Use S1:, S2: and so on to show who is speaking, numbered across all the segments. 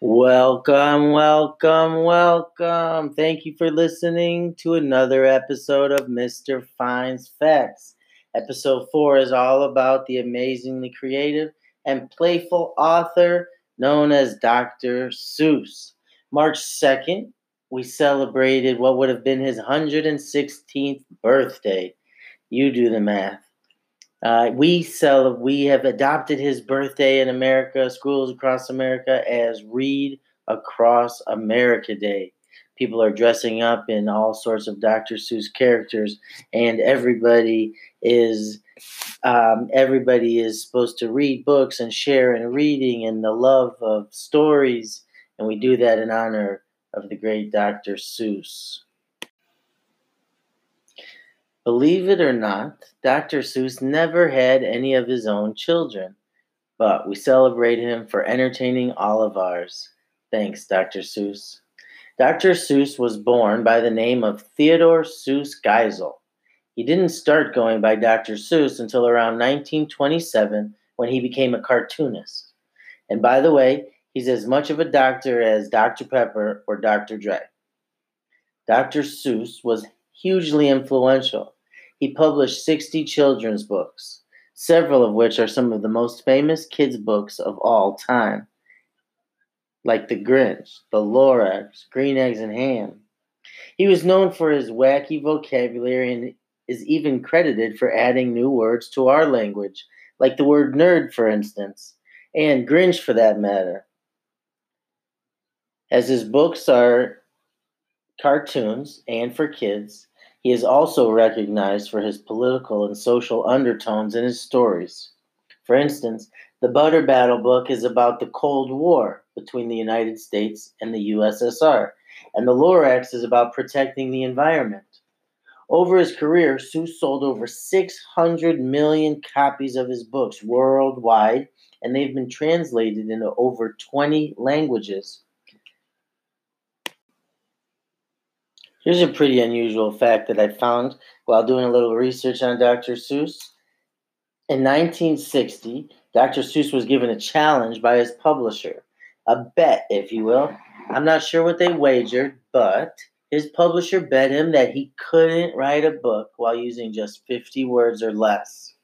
S1: Welcome, welcome, welcome. Thank you for listening to another episode of Mr. Fine's Facts. Episode 4 is all about the amazingly creative and playful author known as Dr. Seuss. March 2nd, we celebrated what would have been his 116th birthday. You do the math. Uh, we sell. We have adopted his birthday in America, schools across America, as Read Across America Day. People are dressing up in all sorts of Dr. Seuss characters, and everybody is um, everybody is supposed to read books and share in reading and the love of stories, and we do that in honor of the great Dr. Seuss. Believe it or not, Dr. Seuss never had any of his own children, but we celebrate him for entertaining all of ours. Thanks, Dr. Seuss. Dr. Seuss was born by the name of Theodore Seuss Geisel. He didn't start going by Dr. Seuss until around 1927 when he became a cartoonist. And by the way, he's as much of a doctor as Dr. Pepper or Dr. Dre. Dr. Seuss was hugely influential. He published 60 children's books, several of which are some of the most famous kids' books of all time, like The Grinch, The Lorax, Green Eggs and Ham. He was known for his wacky vocabulary and is even credited for adding new words to our language, like the word nerd, for instance, and Grinch for that matter. As his books are cartoons and for kids, he is also recognized for his political and social undertones in his stories. For instance, the Butter Battle book is about the Cold War between the United States and the USSR, and the Lorax is about protecting the environment. Over his career, Seuss sold over 600 million copies of his books worldwide, and they've been translated into over 20 languages. Here's a pretty unusual fact that I found while doing a little research on Dr. Seuss. In 1960, Dr. Seuss was given a challenge by his publisher, a bet, if you will. I'm not sure what they wagered, but his publisher bet him that he couldn't write a book while using just 50 words or less.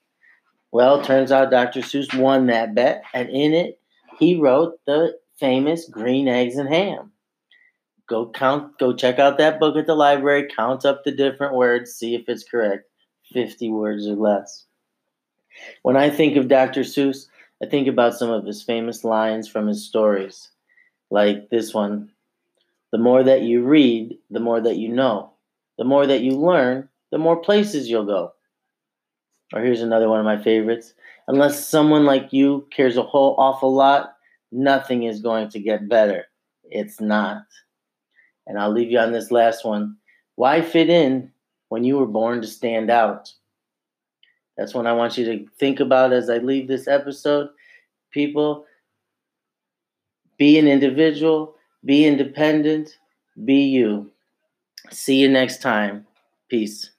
S1: Well, turns out Dr. Seuss won that bet, and in it, he wrote the famous Green Eggs and Ham go count go check out that book at the library count up the different words see if it's correct. 50 words or less. When i think of dr seuss i think about some of his famous lines from his stories like this one. The more that you read the more that you know. The more that you learn the more places you'll go. Or here's another one of my favorites. Unless someone like you cares a whole awful lot nothing is going to get better. It's not and I'll leave you on this last one. Why fit in when you were born to stand out? That's what I want you to think about as I leave this episode. People, be an individual, be independent, be you. See you next time. Peace.